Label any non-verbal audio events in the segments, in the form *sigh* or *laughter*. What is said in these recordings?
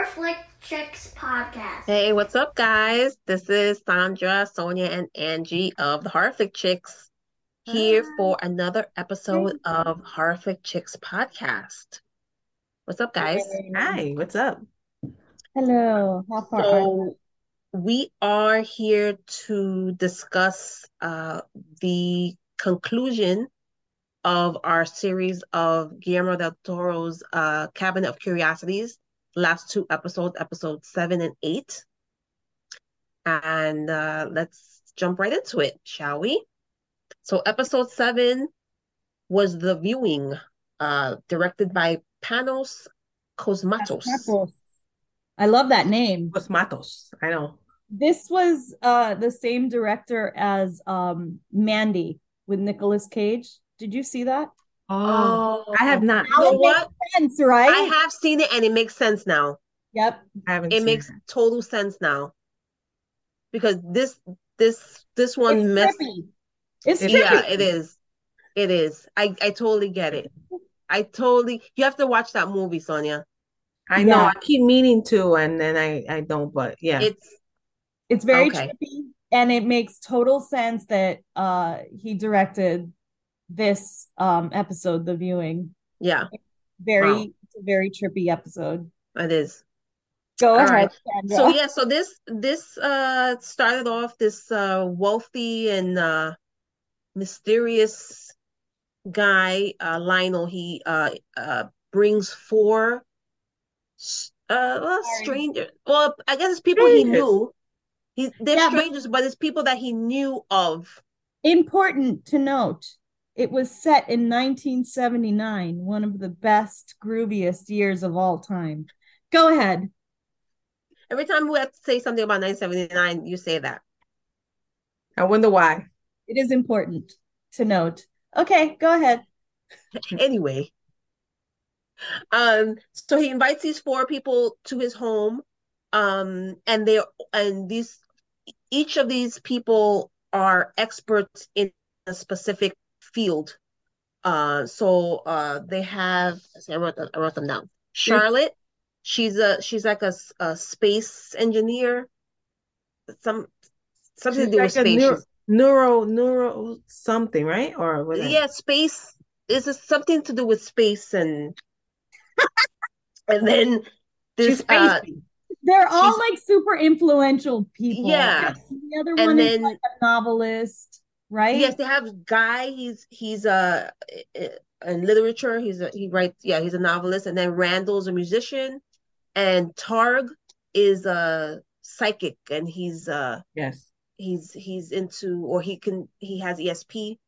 Horror Flick Chicks podcast. Hey, what's up, guys? This is Sandra, Sonia, and Angie of the Horror Flick Chicks here for another episode of Horror Flick Chicks podcast. What's up, guys? Hi, what's up? Hello. How far are So we are here to discuss uh, the conclusion of our series of Guillermo del Toro's uh, Cabinet of Curiosities. Last two episodes, episode seven and eight. And uh, let's jump right into it, shall we? So, episode seven was The Viewing, uh, directed by Panos Cosmatos. Cosmatos. I love that name. Los Matos. I know. This was uh the same director as um Mandy with Nicolas Cage. Did you see that? Oh, I have not. Now it what? makes sense, right? I have seen it and it makes sense now. Yep. I haven't It makes total sense now. Because this this this It's one messed trippy. It's It's trippy. yeah, it is. It is. I I totally get it. I totally you have to watch that movie, Sonia. I know. Yeah. I keep meaning to, and then I I don't. But yeah, It's It's very Okay. trippy, and it makes total sense that uh he directed this um episode, The Viewing. yeah, Very, Wow. it's a very trippy episode. it is. Go All ahead, right. So yeah, so this this uh started off this uh wealthy and uh mysterious guy, uh Lionel, he uh uh brings four uh well stranger well I guess it's people he knew. He they're Yeah, but- strangers, but it's people that he knew of. Important to note, it was set in 1979, one of the best, grooviest years of all time. Go ahead. Every time we have to say something about 1979, you say that. I wonder why. It is important to note. Okay, go ahead. *laughs* Anyway, um, so he invites these four people to his home, um, and they and these each of these people are experts in a specific field. Uh, so uh, they have. see, I wrote them, I wrote them down. Charlotte, she's a she's like a space engineer. Some something to She's do like a space. neuro, neuro, neuro something, right? Or what? Yeah, space is it something to do with space and and then this uh. They're all like super influential people. yeah The other and one is like a novelist, right? yes they have Guy he's he's a in literature he's a he writes yeah he's a novelist and then Randall's a musician and Targ is a psychic and he's uh Yes. he's he's into or he can he has ESP he's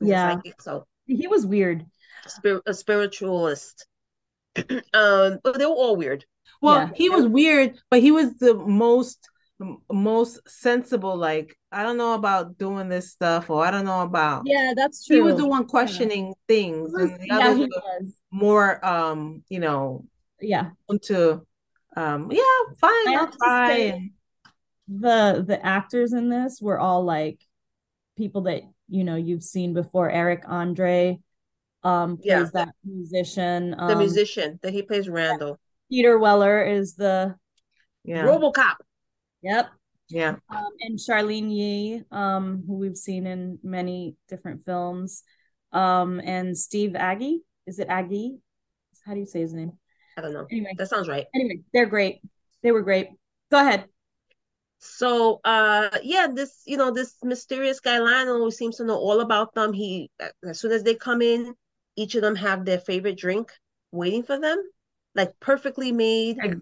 Yeah. psychic so He was weird. spir a spiritualist *clears throat* um but they were all weird Well, Yeah. he was weird, but he was the most m- most sensible. Like, I don't know about doing this stuff, or I don't know about. Yeah, that's true. He was the one questioning things, was- and the yeah, others he was. more, um, you know, Yeah. into, um, yeah, fine, I'll try. The the actors in this were all like people that you know you've seen before. Eric Andre um plays Yeah. that musician. the Um, musician that he plays Randall Peter Weller is the yeah, RoboCop yep. yeah. Um, and Charlyne Yi, um, who we've seen in many different films. Um, and Steve Aggie. Is it Aggie? How do you say his name? I don't know Anyway, that sounds right anyway, they're great. They were great. Go ahead. So, uh, yeah, this, you know, this mysterious guy Lionel seems to know all about them. He, as soon as they come in, each of them have their favorite drink waiting for them, like perfectly made, Ex-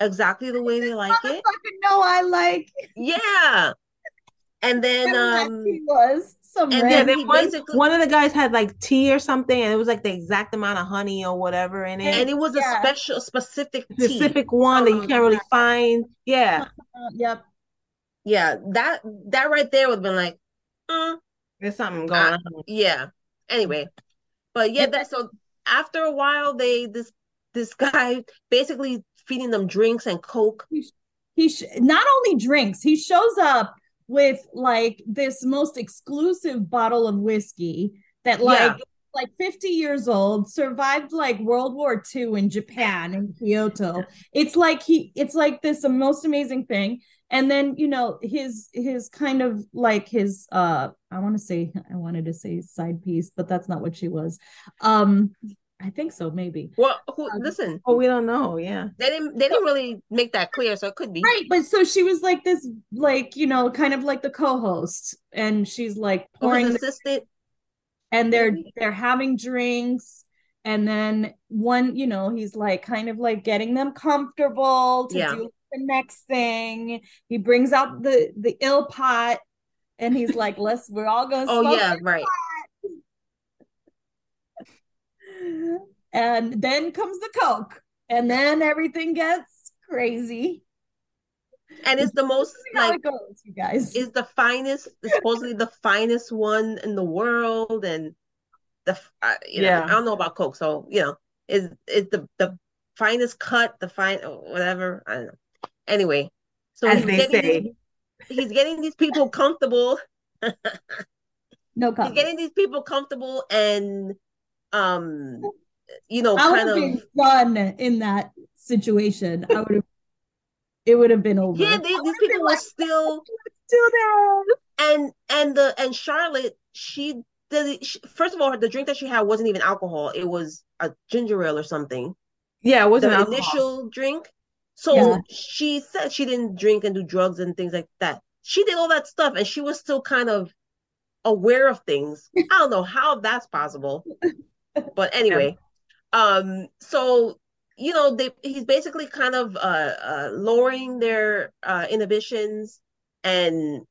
exactly the way they like it. No, I like. Yeah. And then, um, he was some and then he one, basically- one of the guys had like tea or something, and it was like the exact amount of honey or whatever in it. and it. was a special, specific tea. Specific one that you can't really find. Yeah, Uh, yep. Yeah, that that right there would have been like, mm, there's something going Ah. on. Yeah. Anyway, but yeah, that so after a while, they this this guy basically feeding them drinks and coke. He sh- not only drinks, he shows up with like this most exclusive bottle of whiskey that like Yeah. like 50 years old, survived like World War II in Japan in Kyoto. It's like he it's like this most amazing thing. And then, you know, his his kind of like his uh I want to say I wanted to say side piece, but that's not what she was. Um I think so, maybe. Well, who, Um, listen, Oh, we don't know. Yeah. they didn't they didn't really make that clear, so it could be. Right, but so she was like this, like you know, kind of like the co-host, and she's like pouring his the assistant. and they're they're having drinks and then one you know he's like kind of like getting them comfortable to Yeah. do the next thing he brings out the the ill pot and he's like let's we're all gonna Oh yeah, right. it." And then comes the coke and then everything gets crazy And it's the most how like it goes you guys is the finest, supposedly the finest one in the world, and the uh, you know Yeah. I don't know about Coke, so you know is is the the finest cut, the fine whatever I don't know. Anyway, so As he's they getting say. these, he's getting these people comfortable. *laughs* no He's getting these people comfortable and um you know I would kind have of been done in that situation. I would have. It would have been over. yeah they, these people were still do this. and and the and Charlotte she did she, first of all the drink that she had wasn't even alcohol it was a ginger ale or something Yeah, it wasn't the alcohol. initial drink so Yeah. she said she didn't drink and do drugs and things like that she did all that stuff and she was still kind of aware of things I don't know how that's possible *laughs* but *laughs* anyway um so you know they he's basically kind of uh, uh lowering their uh inhibitions and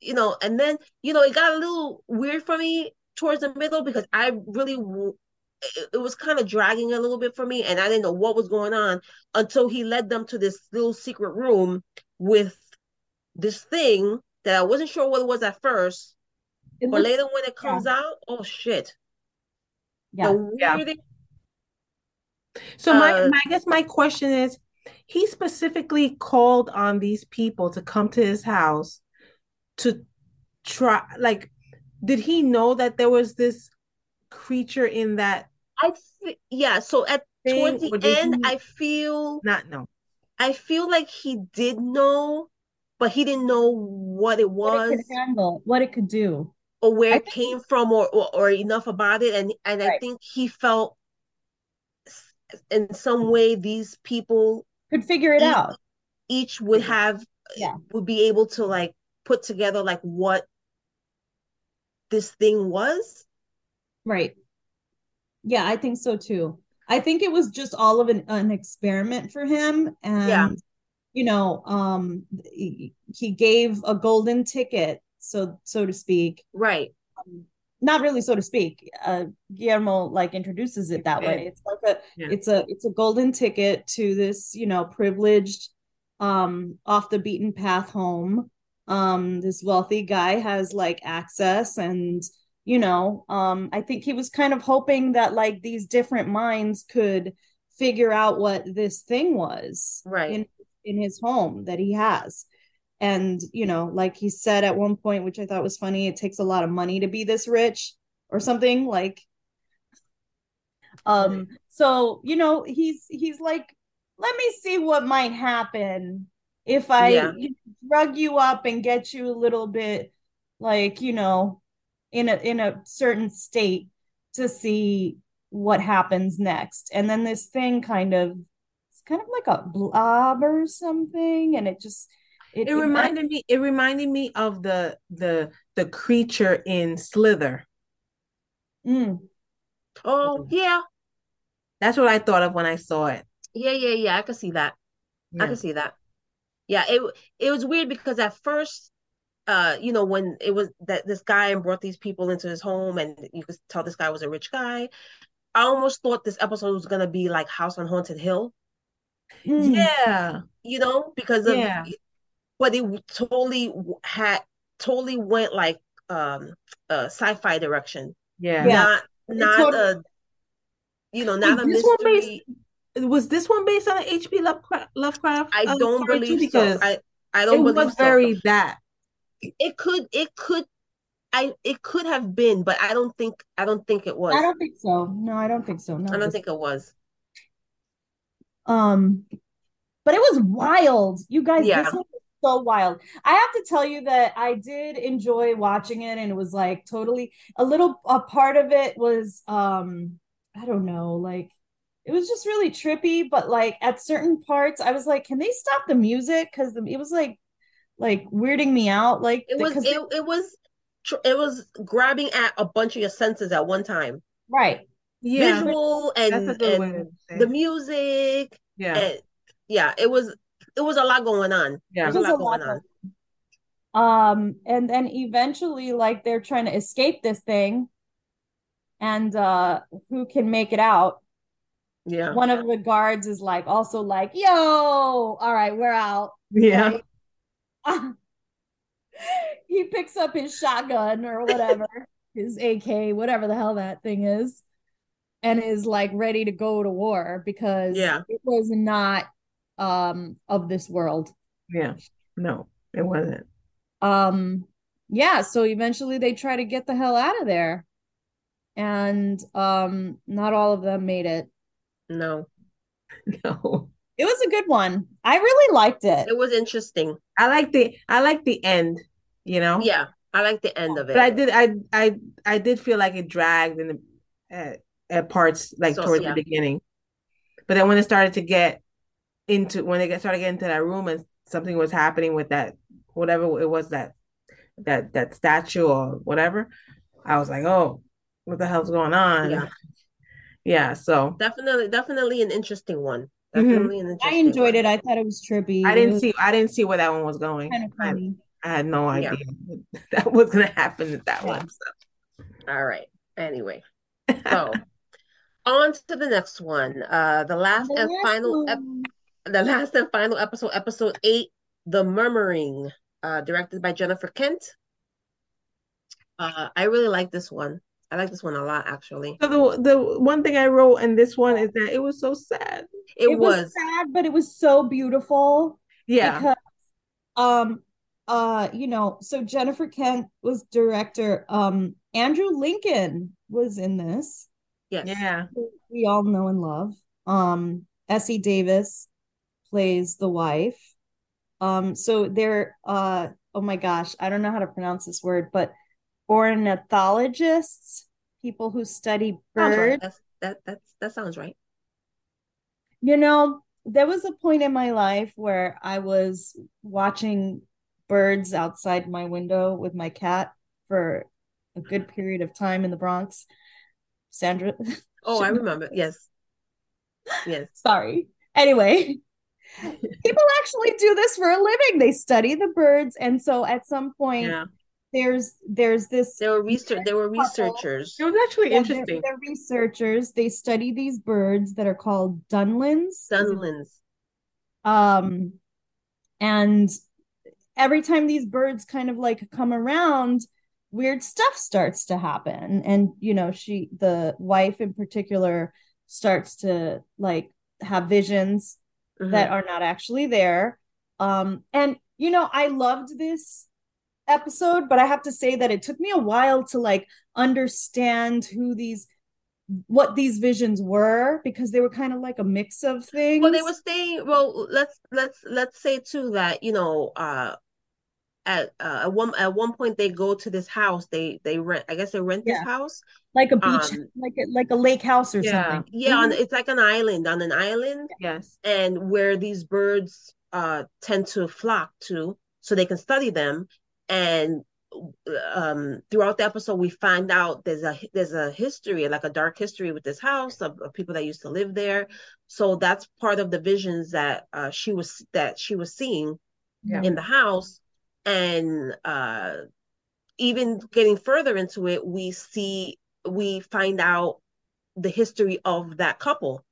you know and then you know it got a little weird for me towards the middle because i really w- it, was kind of dragging a little bit for me and i didn't know what was going on until he led them to this little secret room with this thing that i wasn't sure what it was at first. It but looks- later when it comes out oh shit yeah. the Yeah. weirdest So my, Uh, my I guess my question is, he specifically called on these people to come to his house to try like did he know that there was this creature in that I th- yeah, so at thing towards the end, I feel not know? I feel like he did know, but he didn't know what it was. What it was could handle, what it could do. Or where I it think came from or, or or enough about it. And and I think he felt in some way these people Could figure it each, out. each would have Yeah. would be able to like put together like what this thing was. Right. Yeah, I think so too. I think it was just all of an, an experiment for him. And, Yeah. you know, um, he gave a golden ticket, so so to speak. Right. Um, not really, so to speak. Uh, Guillermo like introduces it that way. It's like a Yeah. it's a it's a golden ticket to this, you know, privileged, um, off the beaten path home. Um, this wealthy guy has like access and you know, um, I think he was kind of hoping that like these different minds could figure out what this thing was Right. in in his home that he has. And you know, like he said at one point, which I thought was funny, it takes a lot of money to be this rich or something like um so you know he's he's like let me see what might happen if i Yeah. drug you up and get you a little bit like you know in a in a certain state to see what happens next and then this thing kind of it's kind of like a blob or something and it just it, It reminded me it reminded me of the the the creature in Slither. Mm, Oh yeah. That's what I thought of when I saw it. Yeah, yeah, yeah. I can see that. I Yeah. can see that. Yeah, it it was weird because at first, uh, you know, when it was that this guy brought these people into his home, and you could tell this guy was a rich guy. I almost thought this episode was gonna be like House on Haunted Hill, mm. Yeah. you know, because of, Yeah. But it totally had totally went like um a sci-fi direction, Yeah. Yeah. not not totally- a, you know, not a Was this one mystery. Was this one based on an H.P. Lovecraft? Lovecraft I uh, don't story too? believe so. Because I I don't was believe so. very that. it could it could I it could have been, but I don't think I don't think it was. I don't think so. No, I don't think so. No, I don't think it was. Um, but it was wild. You guys, Yeah. this one was so wild. I have to tell you that I did enjoy watching it, and it was like totally a little a part of it was um, I don't know, like it was just really trippy, but like at certain parts, I was like, can they stop the music? Because it was like like weirding me out. Like It was because it, it was tr- it was grabbing at a bunch of your senses at one time. right. Yeah, Visual and and the music Yeah, and yeah, it was it was a lot going on. Yeah. There was a It was lot a going lot on. Um, and then eventually, like they're trying to escape this thing, and uh who can make it out? Yeah. One of the guards is like also like, yo, all right, we're out. yeah, Right? *laughs* he picks up his shotgun or whatever, *laughs* his AK, whatever the hell that thing is, and is like ready to go to war because Yeah. it was not um of this world. yeah. No, it wasn't. um yeah so eventually they try to get the hell out of there and um not all of them made it No. *laughs* No, it was a good one i really liked it It was interesting. I like the I like the end. You know. Yeah. I like the end of it. But I did I I I did feel like it dragged in the at, at parts like So, towards yeah. the beginning. But then when it started to get into when they get started getting into that room and something was happening with that whatever it was that that that statue or whatever, I was like, oh, what the hell's going on? Yeah. Yeah, so Definitely, definitely an interesting one. Mhm. Definitely an i enjoyed one. it i thought it was trippy I didn't was see I didn't see where that one was going. kind of I, funny I had no Yeah. idea *laughs* that was gonna happen at that Yeah. one. So. All right. Anyway, *laughs* so on to the next one. Uh, the last The and last final, ep- one. The last and final episode, episode eight, "The Murmuring," uh, directed by Jennifer Kent. Uh, I really like this one. I like this one a lot, actually. So the the one thing I wrote in this one is that it was so sad. It, it was was, sad but it was so beautiful Yeah. because um uh you know so jennifer kent was director um andrew lincoln was in this yes, Yeah. we all know and love um essie davis plays the wife um so they're uh oh my gosh i don't know how to pronounce this word but ornithologists people who study right. birds That's, that that's that sounds right. You know, there was a point in my life where I was watching birds outside my window with my cat for a good period of time in the Bronx. Sandra, Oh, I *laughs* remember. Yes, yes. sorry. Anyway, people actually do this for a living. They study the birds, and so at some point, Yeah. there's there's this There were research. They were researchers. It was actually yeah, they're, interesting. they're researchers. They study these birds that are called dunlins. Dunlins. um and every time these birds kind of like come around weird stuff starts to happen and you know she the wife in particular starts to like have visions Mhm. that are not actually there um and you know i loved this episode but i have to say that it took me a while to like understand who these what these visions were because they were kind of like a mix of things Well, they were saying, Well, let's let's let's say too that you know, uh, at uh, at one at one point they go to this house. They they rent. I guess they rent this house. Like a beach Um, like a, like a lake house or Yeah. something Yeah, on it's like an island on an island, Yes. and where these birds uh tend to flock to, so they can study them. And um throughout the episode, we find out there's a there's a history, like a dark history with this house of, of people that used to live there. So that's part of the visions that uh she was that she was seeing Yeah. in the house and uh even getting further into it we see we find out the history of that couple.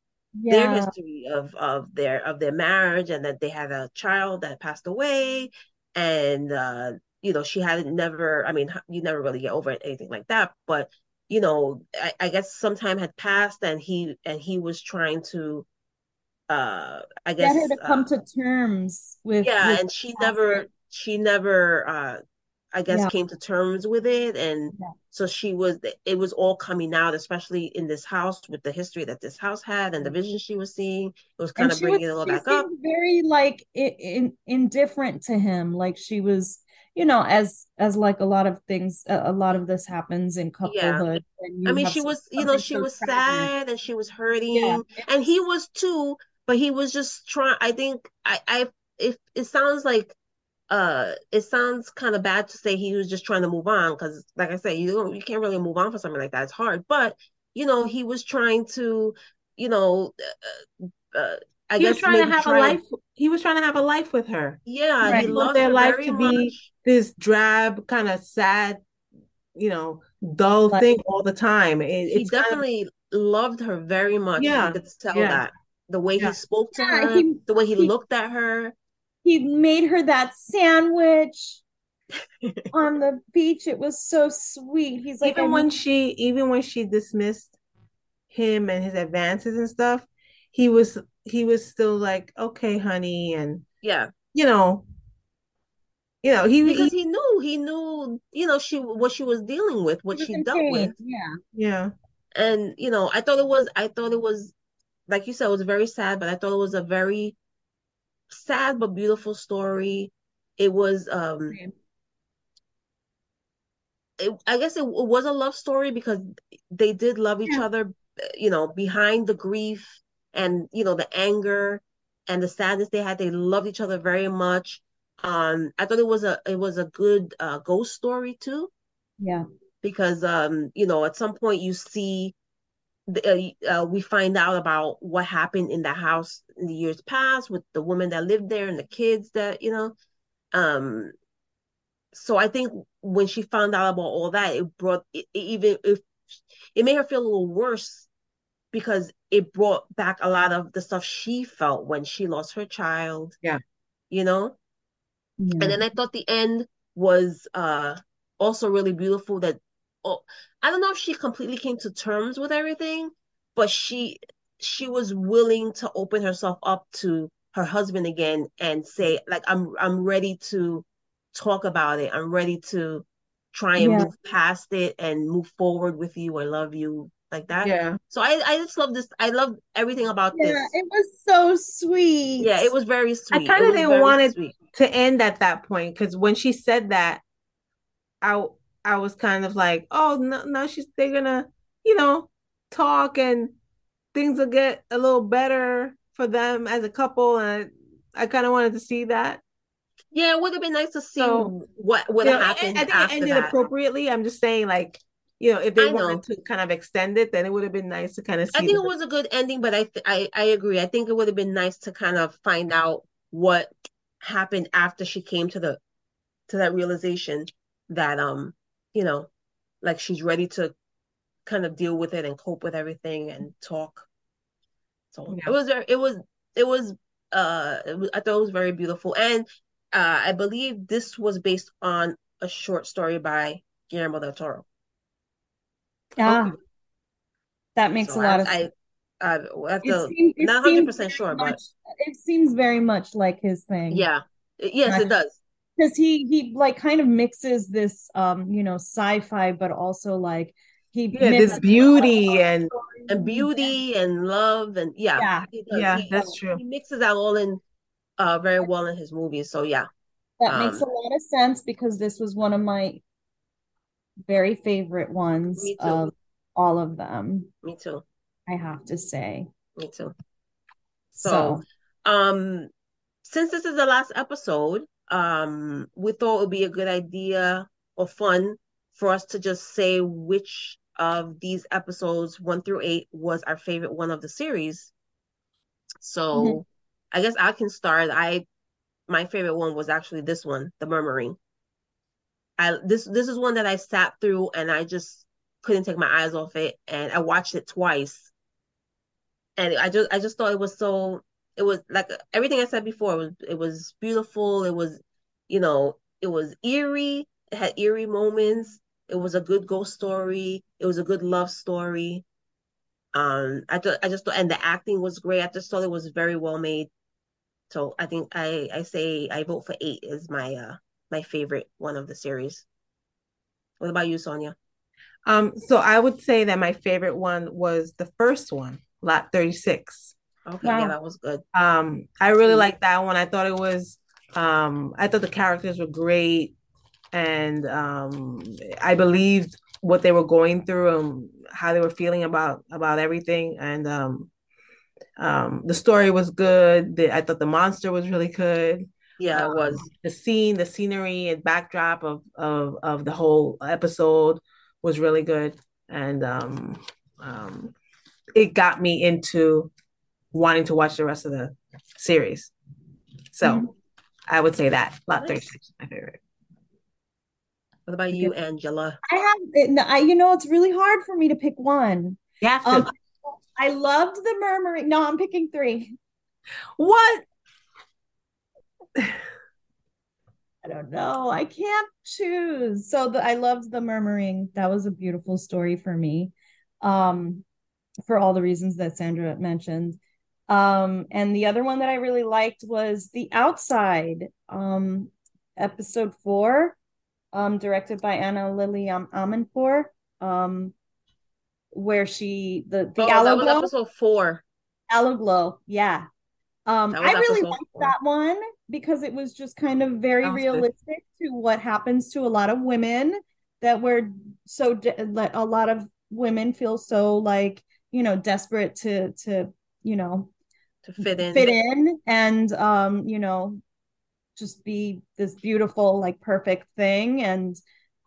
Their history of of their of their marriage and that they had a child that passed away. And uh you know she had never i mean you never really get over anything like that. But you know i, I guess some time had passed and he and he was trying to uh i guess get her to come uh, to terms with yeah with and she never she never uh I guess Yeah. came to terms with it and Yeah. so she was it was all coming out especially in this house with the history that this house had and the vision she was seeing it was kind and of bringing was it all back up very like in, in indifferent to him like she was you know as as like a lot of things a, a lot of this happens in Yeah. couplehood when I mean she was you know she so was tragic. sad and she was hurting yeah and he was too but he was just trying I think I I if it sounds like uh it sounds kind of bad to say he was just trying to move on because like I said you don't you can't really move on for something like that it's hard but you know he was trying to you know uh, uh, I he was guess trying to have try a life. He was trying to have a life with her. yeah Right. he He loved their life very to be- much This drab, kind of sad, you know, dull Like- thing all the time. It, he it's kind of definitely loved her very much Yeah, you could tell yeah. that the way Yeah. he spoke to Yeah, her he- the way he he- looked at her he made her that sandwich *laughs* on the beach it was so sweet he's like even when she even when she dismissed him and his advances and stuff, he was he was still like, okay, honey, and yeah you know, you know, he, because he he knew he knew you know she what she was dealing with what she in dealt pain. with yeah yeah. and you know i thought it was i thought it was like you said it was very sad but i thought it was a very sad but beautiful story. It was um it, i guess it, it was a love story because they did love each Yeah. other you know behind the grief and you know the anger and the sadness they had. They loved each other very much. Um i thought it was a it was a good uh ghost story too. Yeah. Because um you know at some point you see the, uh, uh, we find out about what happened in the house in the years past with the woman that lived there and the kids that you know um so i think when she found out about all that it brought it, it even if it made her feel a little worse because it brought back a lot of the stuff she felt when she lost her child Yeah. you know yeah and then I thought the end was uh also really beautiful that oh I don't know if she completely came to terms with everything, but she she was willing to open herself up to her husband again and say like I'm I'm ready to talk about it. I'm ready to try and Yeah. move past it and move forward with you. I love you like that. Yeah. So I I just love this. I love everything about this. yeah this. it was so sweet Yeah, it was very sweet. I It was didn't want it- to end at that point because when she said that I I was kind of like oh no no she's they're gonna you know talk and things will get a little better for them as a couple and I kind of wanted to see that Yeah, it would have been nice to see So, what would You have know, I- happened I, think it ended that. appropriately I'm just saying like you know if they I know. wanted to kind of extend it then it would have been nice to kind of see I think it was a good ending, but I th- I I agree. I think it would have been nice to kind of find out what happened after she came to the to that realization that um you know like she's ready to kind of deal with it and cope with everything and talk. So Yeah. it was very it was it was uh it was, I thought it was very beautiful and uh I believe this was based on a short story by Guillermo del Toro. yeah Okay. that makes So a lot I, of I sense I I to seems, not 100% very sure, but- it seems very much like his thing yeah. Yes, it does. Because he he like kind of mixes this um you know sci-fi but also like he yeah this beauty and and beauty and love and yeah, Yeah. he yeah He- that's true He mixes that all in uh very well in his movies. So yeah, that makes a Um, lot of sense because this was one of my very favorite ones of all of them me too. I have to say Me too. so Um, since this is the last episode, um, we thought it would be a good idea or fun for us to just say which of these episodes, one through eight, was our favorite one of the series. So Mhm. I guess I can start. I my favorite one was actually this one, The Murmuring. I this this is one that I sat through and I just couldn't take my eyes off it, and I watched it twice. And I just I just thought it was so it was like everything I said before. It was it was beautiful. It was, you know, it was eerie. It had eerie moments. It was a good ghost story. It was a good love story. Um, I I just thought, and the acting was great. I just thought it was very well made. So I think I I say I vote for eight is my uh my favorite one of the series. What about you, Sonia? Um, so I would say that my favorite one was the first one, Lot 36. Okay, yeah, that was good. Um, I really liked that one. I thought it was um I thought the characters were great and um I believed what they were going through and how they were feeling about about everything and um um the story was good. The, I thought the monster was really good. Yeah, it was. the scene, the scenery and backdrop of of of the whole episode was really good, and um, um, it got me into wanting to watch the rest of the series. So Mhm. I would say that Lot Nice. Thirty Six is my favorite. What about you, Angela? I have, it- I, you know, it's really hard for me to pick one. Yeah. Um, I loved the murmuring. No, I'm picking three. what? *sighs* I don't know. I can't choose. So the, I loved the murmuring. That was a beautiful story for me. Um, for all the reasons that Sandra mentioned. Um, and the other one that I really liked was The Outside, um, episode four, um, directed by Ana Lily Am- Amanpour, um, where she the the Oh, aloe glow, episode four. aloe glow, yeah. Um, I really liked four. that one because it was just kind of very was good. realistic to what happens to a lot of women that were so de- a lot of women feel so like you know desperate to to you know to fit in. fit in and um you know just be this beautiful like perfect thing and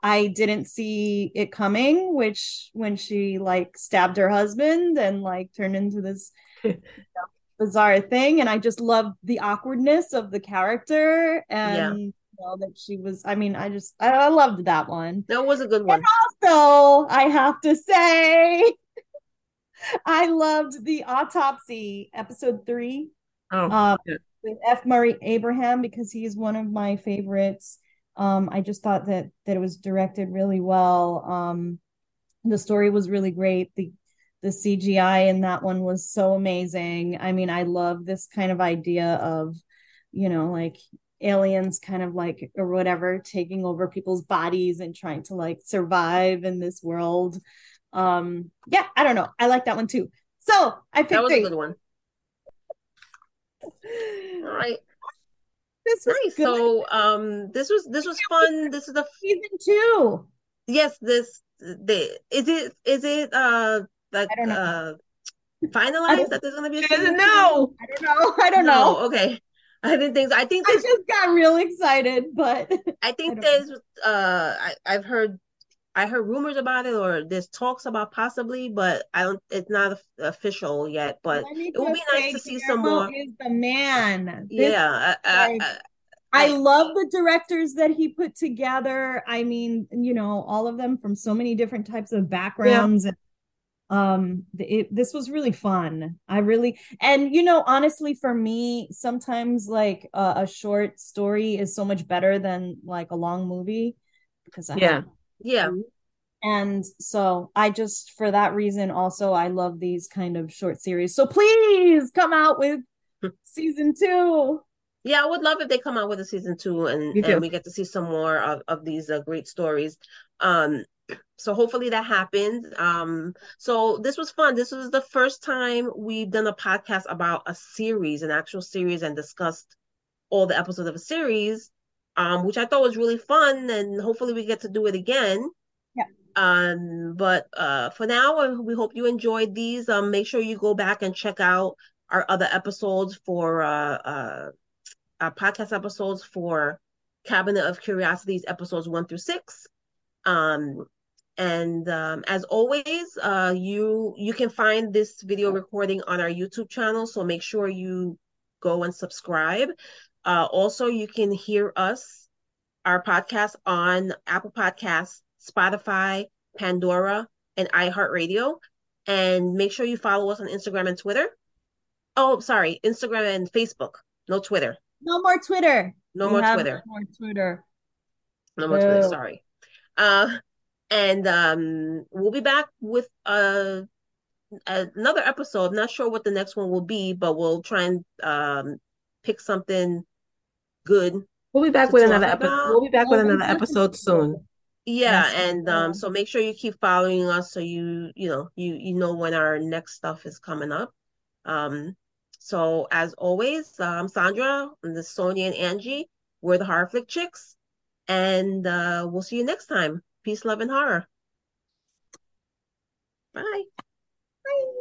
I didn't see it coming which when she like stabbed her husband and like turned into this *laughs* you know, bizarre thing and I just loved the awkwardness of the character and you know that she was I mean I just I, I loved that one That was a good one. also, I have to say, I loved the autopsy episode three Oh, yeah. with F. Murray Abraham because he's one of my favorites. Um, I just thought that that it was directed really well. Um, the story was really great. The the CGI in that one was so amazing. I mean, I love this kind of idea of, you know, like aliens kind of like or whatever taking over people's bodies and trying to like survive in this world. Um, yeah, I don't know. I like that one too. So I picked That was a good one. *laughs* All right. This was Nice. good. So um this was this was fun. This is the season two. yes, this the is it is it uh like I know. uh finalized that there's gonna be a season know. I don't know. *laughs* I don't know. Okay. I didn't think so. I think I just got real excited, but I *laughs* think don't there's uh I, I've heard I heard rumors about it or there's talks about possibly, but I don't it's not official yet. But it would be nice to see some Guillermo more. is the man. This Yeah, I, I, I, I love the directors that he put together. I mean, you know, all of them from so many different types of backgrounds. And, um, it, this was really fun. I really, and you know, honestly, for me, sometimes like a, a short story is so much better than like a long movie because I Yeah. Yeah. and so I just for that reason also I love these kind of short series. So please come out with *laughs* season two. Yeah, I would love if they come out with a season two and, and we get to see some more of, of these uh, great stories. Um, *clears throat* so hopefully that happens. Um, so this was fun. This was the first time we've done a podcast about a series, an actual series, and discussed all the episodes of a series, um, which I thought was really fun, and hopefully we get to do it again. Yeah. Um, but uh, for now, we hope you enjoyed these. Um, make sure you go back and check out our other episodes for uh, uh our podcast episodes for Cabinet of Curiosities episodes one through six. Um, and um, as always, uh, you you can find this video recording on our YouTube channel, so make sure you go and subscribe. Uh, also, you can hear us, our podcast on Apple Podcasts, Spotify, Pandora, and iHeartRadio. And make sure you follow us on Instagram and Twitter. Oh, sorry, Instagram and Facebook, no Twitter. No more Twitter. No We more Twitter. No more Twitter. No more Twitter, sorry. Uh, and um, we'll be back with uh, another episode. Not sure what the next one will be, but we'll try and um, pick something good We'll be back with another episode. We'll be back with another episode soon. Yeah, Yes, and um, so make sure you keep following us so you you know you you know when our next stuff is coming up. Um, so as always, I'm Sandra and the Sonia and Angie. We're the Horror Flick Chicks, and uh, we'll see you next time. Peace, love, and horror. Bye. Bye.